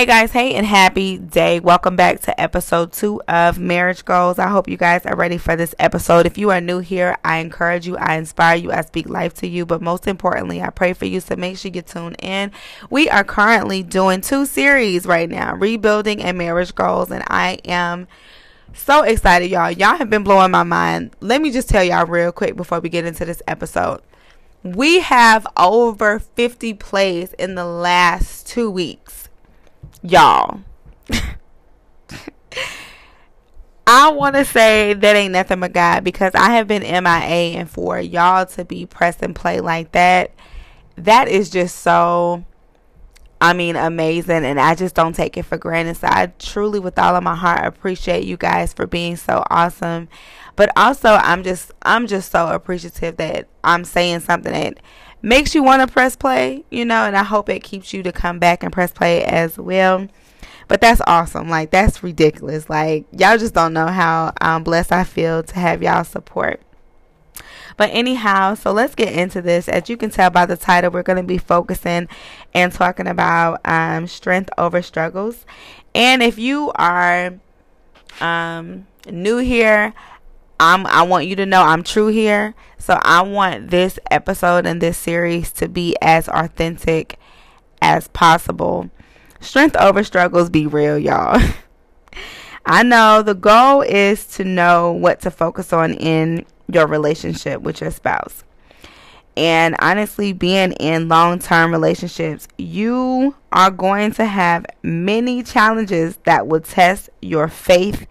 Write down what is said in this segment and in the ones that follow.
Hey guys, hey and happy day. Welcome back to episode two of Marriage Goals. I hope you guys are ready for this episode. If you are new here, I encourage you, I inspire you, I speak life to you, but most importantly, I pray for you. So make sure you tune in. We are currently doing two series right now Rebuilding and Marriage Goals, and I am so excited, y'all. Y'all have been blowing my mind. Let me just tell y'all real quick before we get into this episode. We have over 50 plays in the last two weeks y'all. I want to say that ain't nothing but God because I have been MIA and for y'all to be press and play like that, that is just so, I mean, amazing. And I just don't take it for granted. So I truly, with all of my heart, appreciate you guys for being so awesome. But also, I'm just, I'm just so appreciative that I'm saying something that makes you want to press play, you know, and I hope it keeps you to come back and press play as well. But that's awesome. Like that's ridiculous. Like y'all just don't know how um, blessed I feel to have y'all support. But anyhow, so let's get into this. As you can tell by the title, we're going to be focusing and talking about um, strength over struggles. And if you are um, new here, I'm I want you to know I'm true here. So I want this episode and this series to be as authentic as possible. Strength over struggles be real, y'all. I know the goal is to know what to focus on in your relationship with your spouse. And honestly, being in long term relationships, you are going to have many challenges that will test your faith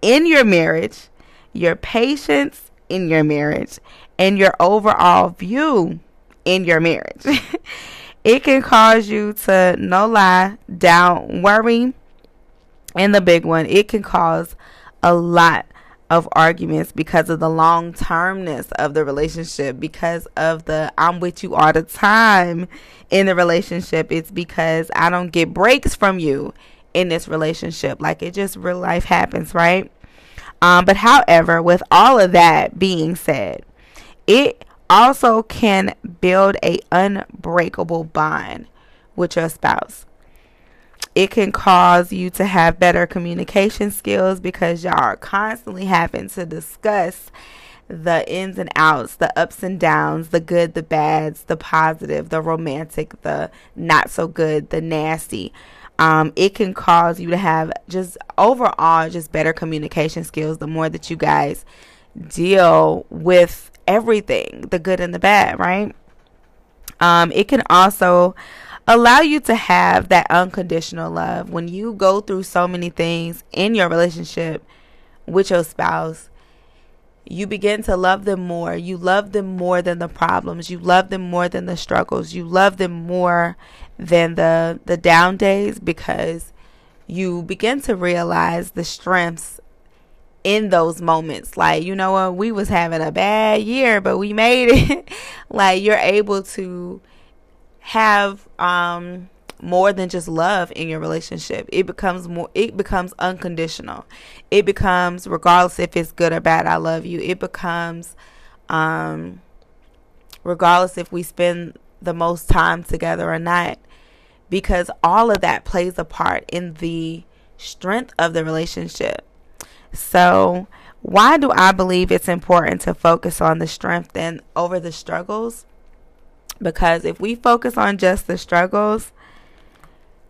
in your marriage your patience in your marriage, and your overall view in your marriage. it can cause you to, no lie, doubt, worry, and the big one, it can cause a lot of arguments because of the long termness of the relationship, because of the I'm with you all the time in the relationship. It's because I don't get breaks from you in this relationship. Like it just real life happens, right? Um, but however, with all of that being said, it also can build a unbreakable bond with your spouse. It can cause you to have better communication skills because y'all are constantly having to discuss the ins and outs, the ups and downs, the good, the bads, the positive, the romantic, the not so good, the nasty um, it can cause you to have just overall just better communication skills the more that you guys deal with everything the good and the bad right? Um, it can also allow you to have that unconditional love. When you go through so many things in your relationship with your spouse you begin to love them more. You love them more than the problems. You love them more than the struggles. You love them more than the the down days because you begin to realize the strengths in those moments like you know what we was having a bad year but we made it like you're able to have um more than just love in your relationship. It becomes more it becomes unconditional. It becomes regardless if it's good or bad, I love you. It becomes um regardless if we spend the most time together or not because all of that plays a part in the strength of the relationship. So, why do I believe it's important to focus on the strength and over the struggles? Because if we focus on just the struggles,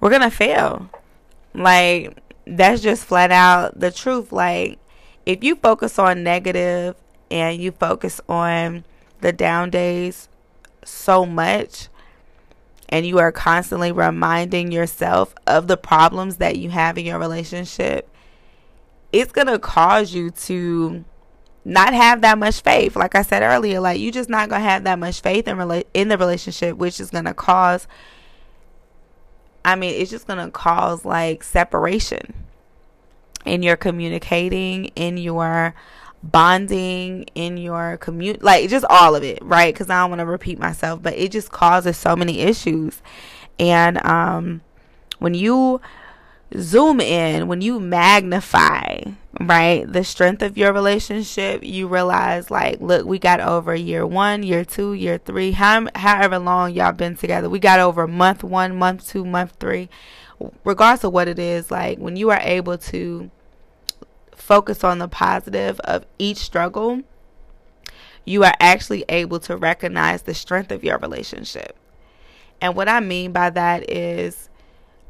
we're gonna fail. Like that's just flat out the truth. Like if you focus on negative and you focus on the down days so much and you are constantly reminding yourself of the problems that you have in your relationship, it's going to cause you to not have that much faith. Like I said earlier, like you just not going to have that much faith in rela- in the relationship, which is going to cause I mean, it's just going to cause like separation in your communicating, in your bonding, in your commute, like just all of it, right? Because I don't want to repeat myself, but it just causes so many issues. And um, when you zoom in, when you magnify, right, the strength of your relationship, you realize, like, look, we got over year one, year two, year three, how, however long y'all been together. We got over month one, month two, month three. regardless of what it is, like when you are able to focus on the positive of each struggle, you are actually able to recognize the strength of your relationship. And what I mean by that is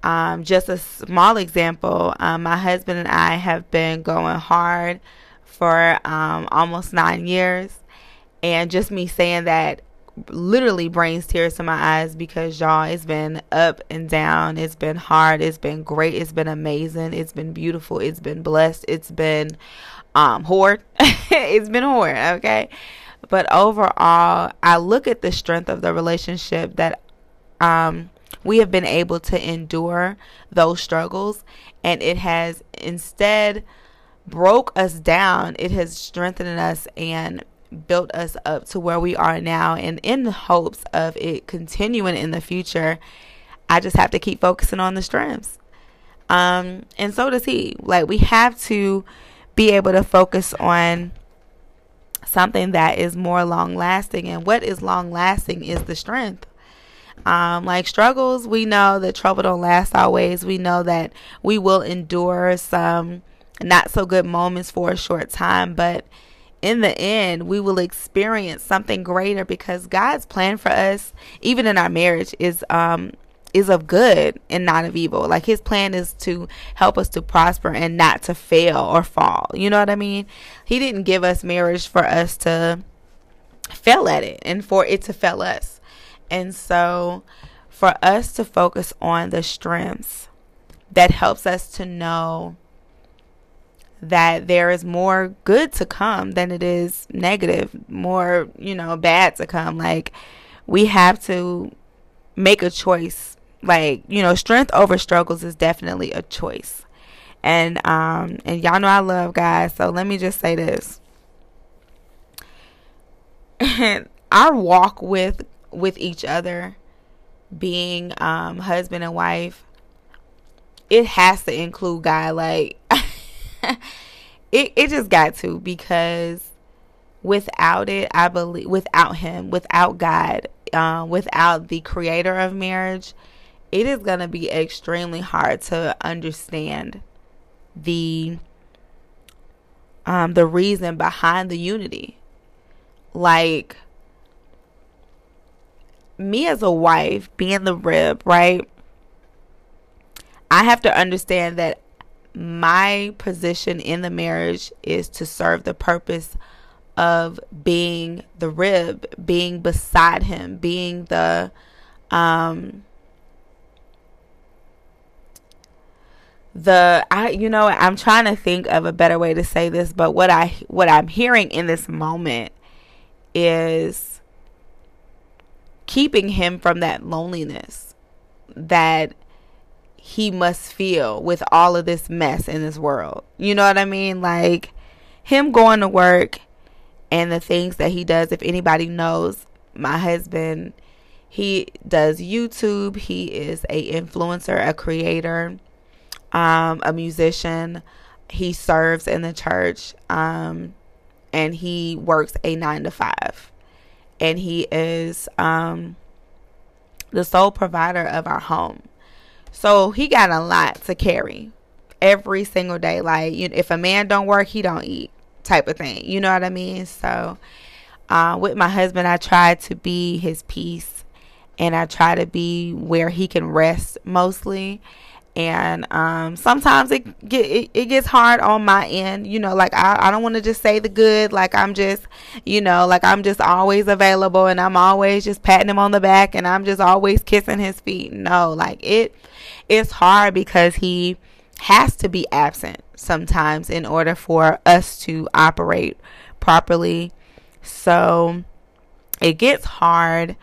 um, just a small example. Um, my husband and I have been going hard for um, almost nine years. And just me saying that literally brings tears to my eyes because y'all it's been up and down. It's been hard. It's been great. It's been amazing. It's been beautiful. It's been blessed. It's been um hard it's been hard okay? But overall i look at the strength of the relationship that um we have been able to endure those struggles and it has instead broke us down. It has strengthened us and built us up to where we are now and in the hopes of it continuing in the future i just have to keep focusing on the strengths. Um and so does he. Like we have to be able to focus on something that is more long lasting and what is long lasting is the strength um, like struggles we know that trouble don't last always we know that we will endure some not so good moments for a short time but in the end, we will experience something greater because God's plan for us, even in our marriage, is um is of good and not of evil. Like his plan is to help us to prosper and not to fail or fall. You know what I mean? He didn't give us marriage for us to fail at it and for it to fail us. And so for us to focus on the strengths that helps us to know that there is more good to come than it is negative, more, you know, bad to come. Like, we have to make a choice. Like, you know, strength over struggles is definitely a choice. And um and y'all know I love guys, so let me just say this. Our walk with with each other being um husband and wife it has to include guy like it it just got to because without it, I believe without him, without God, um, without the creator of marriage, it is gonna be extremely hard to understand the um the reason behind the unity. Like me as a wife, being the rib, right? I have to understand that my position in the marriage is to serve the purpose of being the rib, being beside him, being the um the I you know I'm trying to think of a better way to say this but what I what I'm hearing in this moment is keeping him from that loneliness that he must feel with all of this mess in this world. You know what I mean? Like him going to work and the things that he does. If anybody knows, my husband, he does YouTube. He is a influencer, a creator, um, a musician. He serves in the church, um, and he works a nine to five, and he is um, the sole provider of our home. So he got a lot to carry every single day. Like, you if a man don't work, he don't eat type of thing. You know what I mean? So uh, with my husband, I try to be his peace and I try to be where he can rest mostly and um, sometimes it get it, it, gets hard on my end you know like i, I don't want to just say the good like i'm just you know like i'm just always available and i'm always just patting him on the back and i'm just always kissing his feet. No like it it's hard because he has to be absent sometimes in order for us to operate properly. So it gets hard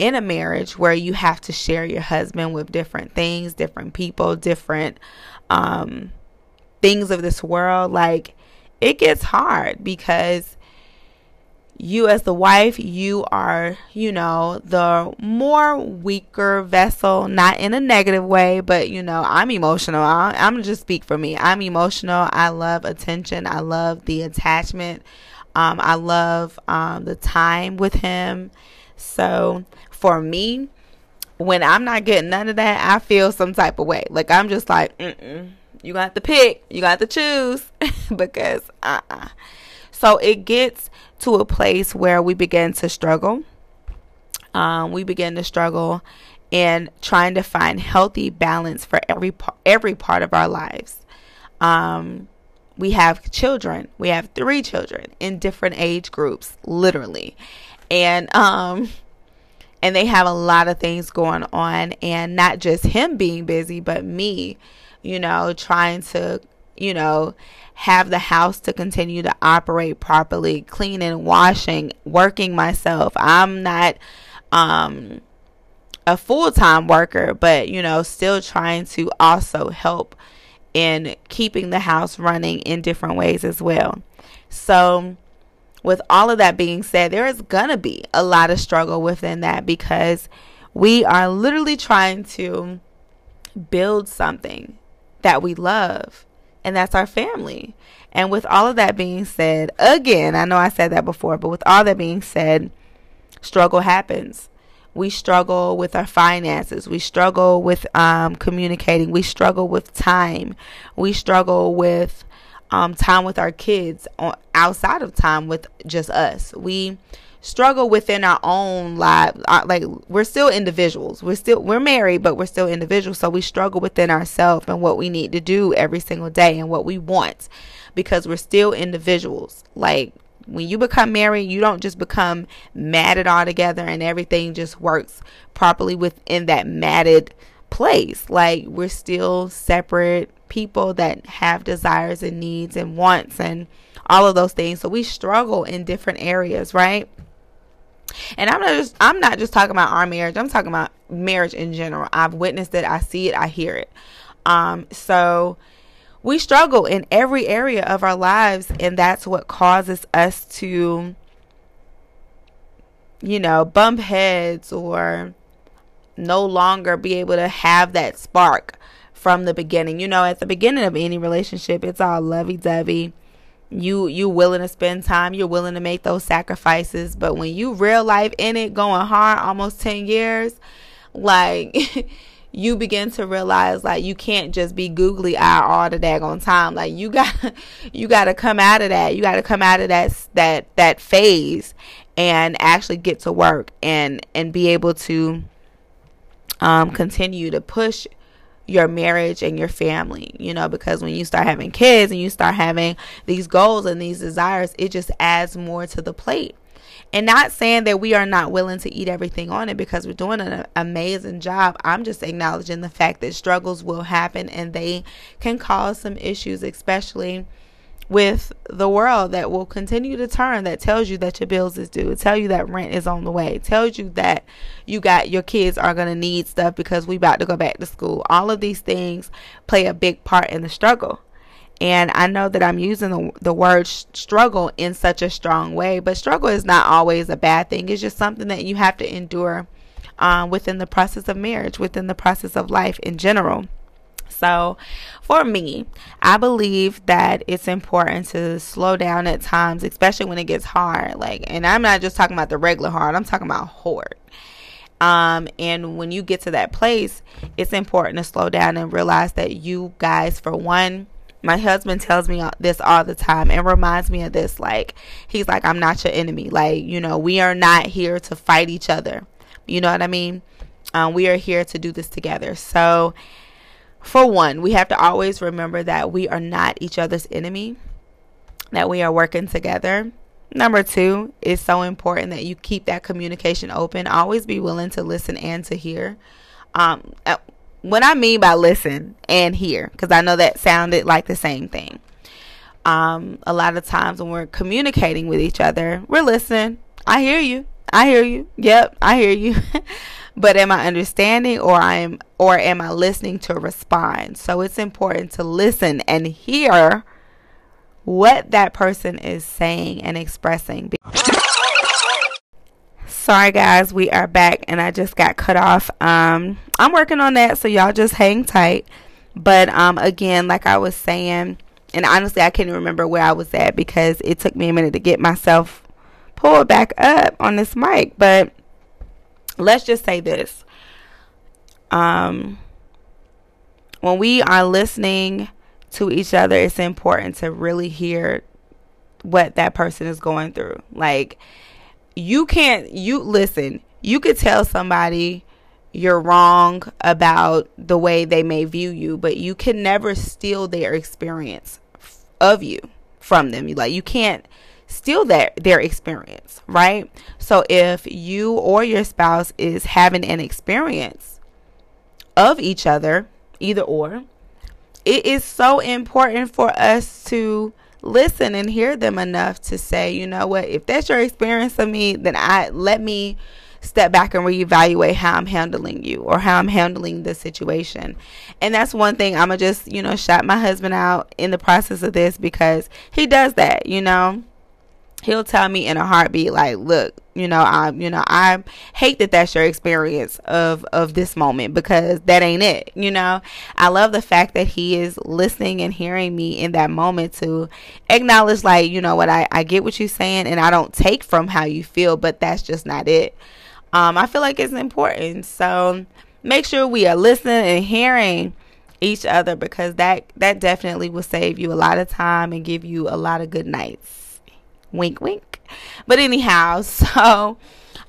in a marriage where you have to share your husband with different things, different people, different um, things of this world, like it gets hard because you as the wife you are you know the more weaker vessel not in a negative way but you know i'm emotional. I, i'm just speak for me. I'm emotional. I love attention. I love the attachment. Um, i love um, the time with him. So for me, when I'm not getting none of that, I feel some type of way. Like I'm just like, Mm-mm. you got to pick, you got to choose because uh uh-uh. So it gets to a place where we begin to struggle. Um, we begin to struggle in trying to find healthy balance for every every part of our lives. Um, we have children. We have three children in different age groups, literally, and um, and they have a lot of things going on, and not just him being busy, but me, you know, trying to, you know, have the house to continue to operate properly, cleaning, washing, working myself. I'm not um a full-time worker, but you know, still trying to also help in keeping the house running in different ways as well. So, with all of that being said, there is going to be a lot of struggle within that because we are literally trying to build something that we love and that's our family. And with all of that being said, again, I know I said that before, but with all that being said, struggle happens. We struggle with our finances. We struggle with um, communicating. We struggle with time. We struggle with um, time with our kids outside of time with just us. We struggle within our own life uh, like we're still individuals. We're still we're married but we're still individuals. So we struggle within ourselves and what we need to do every single day and what we want because we're still individuals. Like when you become married you don't just become matted all together and everything just works properly within that matted place. Like we're still separate people that have desires and needs and wants and all of those things so we struggle in different areas right and I'm not just I'm not just talking about our marriage. I'm talking about marriage in general. I've witnessed it, I see it, I hear it. Um so we struggle in every area of our lives and that's what causes us to you know, bump heads or no longer be able to have that spark from the beginning. You know, at the beginning of any relationship, it's all lovey-dovey. You you willing to spend time you're willing to make those sacrifices. But when you real life in it going hard almost 10 years like you begin to realize like you can't just be googly eye all the daggone time. Like you got you got to come out of that. You got to come out of that that that phase and actually get to work and and be able to um continue to push your marriage and your family, you know, because when you start having kids and you start having these goals and these desires, it just adds more to the plate. And not saying that we are not willing to eat everything on it because we're doing an amazing job. I'm just acknowledging the fact that struggles will happen and they can cause some issues, especially with the world that will continue to turn that tells you that your bills is due tell you that rent is on the way tells you that you got your kids are going to need stuff because we about to go back to school all of these things play a big part in the struggle and I know that I'm using the, the word struggle in such a strong way, but struggle is not always a bad thing. It's just something that you have to endure um, within the process of marriage, within the process of life in general. So, for me, I believe that it's important to slow down at times, especially when it gets hard. Like, and I'm not just talking about the regular hard, I'm talking about hard. Um, and when you get to that place, it's important to slow down and realize that you guys, for one, my husband tells me this all the time and reminds me of this like he's like i'm not your enemy like you know we are not here to fight each other you know what i mean um, we are here to do this together so for one, we have to always remember that we are not each other's enemy, that we are working together. Number two, it's so important that you keep that communication open. Always be willing to listen and to hear. Um, uh, what I mean by listen and hear, because I know that sounded like the same thing. Um, a lot of times when we're communicating with each other, we're listening. I hear you. I hear you. Yep, I hear you. but am I understanding or I am or am I listening to respond? So it's important to listen and hear what that person is saying and expressing. Sorry guys, we are back and I just got cut off. Um I'm working on that, so y'all just hang tight. But um again, like I was saying, and honestly I can't remember where I was at because it took me a minute to get myself pulled back up on this mic, but let's just say this um, when we are listening to each other, it's important to really hear what that person is going through. Like, you can't, you listen, you could tell somebody you're wrong about the way they may view you, but you can never steal their experience of you from them. Like you can't steal their their experience, right? So if you or your spouse is having an experience of each other, either or, it is so important for us to listen and hear them enough to say, you know what, if that's your experience of me, then I let me step back and reevaluate how I'm handling you or how I'm handling the situation. And that's one thing I'm going to just, you know, shout my husband out in the process of this because he does that, you know. He'll tell me in a heartbeat like, "Look, you know, I you know, I hate that that's your experience of of this moment because that ain't it, you know. I love the fact that he is listening and hearing me in that moment to acknowledge like, you know what, I I get what you're saying and I don't take from how you feel, but that's just not it um, I feel like it's important. So make sure we are listening and hearing each other because that that definitely will save you a lot of time and give you a lot of good nights. Wink, wink. But anyhow, so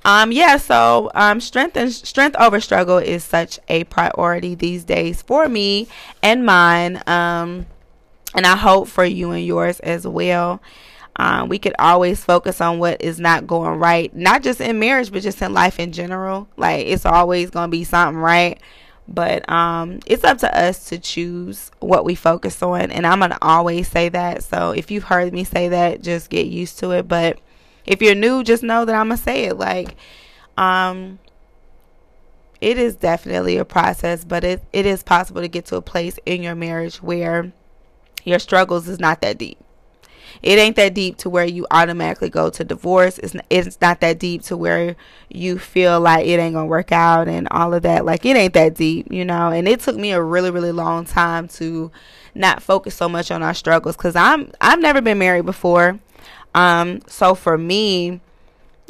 um yeah, so um strength and strength over struggle is such a priority these days for me and mine. Um and I hope for you and yours as well. Um, we could always focus on what is not going right, not just in marriage, but just in life in general. Like it's always going to be something right. But um, it's up to us to choose what we focus on. And I'm going to always say that. So if you've heard me say that, just get used to it. But if you're new, just know that I'm going to say it. Like, um, it is definitely a process, but it, it is possible to get to a place in your marriage where your struggles is not that deep it ain't that deep to where you automatically go to divorce. It's it's not that deep to where you feel like it ain't gonna work out and all of that. Like it ain't that deep, you know. And it took me a really really long time to not focus so much on our struggles because I'm I've never been married before. Um, so for me,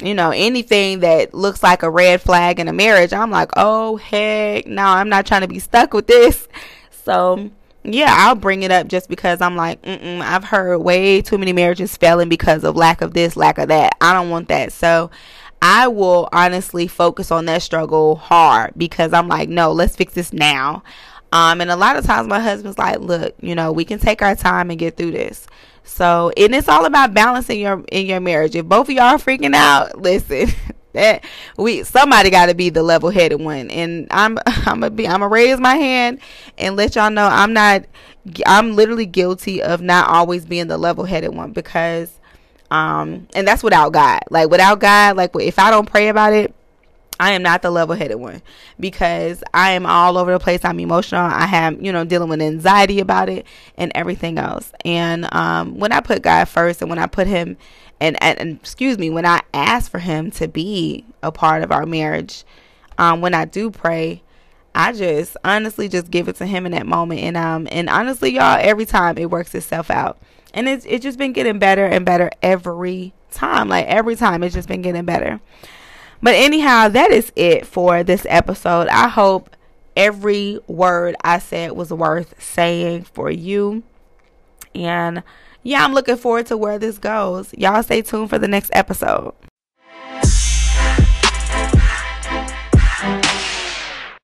you know, anything that looks like a red flag in a marriage, I'm like, oh heck, no, I'm not trying to be stuck with this. So yeah, I'll bring it up just because I'm like, mm I've heard way too many marriages failing because of lack of this, lack of that. I don't want that. So I will honestly focus on that struggle hard because I'm like, no, let's fix this now. Um, and a lot of times my husband's like, look, you know, we can take our time and get through this. So, and it's all about balancing your in your marriage. If both of y'all are freaking out, listen, that we somebody got to be the level-headed one and i'm i'm gonna be i'm gonna raise my hand and let y'all know i'm not i'm literally guilty of not always being the level-headed one because um and that's without god like without god like if i don't pray about it I am not the level headed one because I am all over the place. I'm emotional. I have, you know, dealing with anxiety about it and everything else. And um, when I put God first and when I put Him and, and, excuse me, when I ask for him to be a part of our marriage, um, when I do pray, I just honestly just give it to him in that moment. And um and honestly, y'all, every time it works itself out. And it's it's just been getting better and better every time. Like every time it's just been getting better. But anyhow, that is it for this episode. I hope every word I said was worth saying for you. And yeah, I'm looking forward to where this goes. Y'all stay tuned for the next episode.